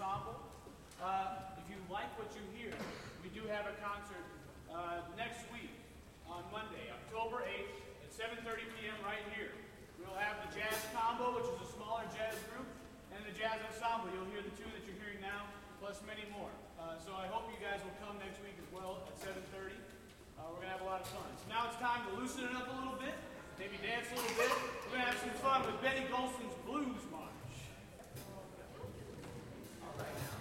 Ensemble. Uh, if you like what you hear, we do have a concert uh, next week on Monday, October 8th at 7.30 p.m. right here. We'll have the Jazz Combo, which is a smaller jazz group, and the Jazz Ensemble. You'll hear the two that you're hearing now, plus many more. Uh, so I hope you guys will come next week as well at 7.30. Uh, we're going to have a lot of fun. So now it's time to loosen it up a little bit, maybe dance a little bit. We're going to have some fun with Benny Golson's right now.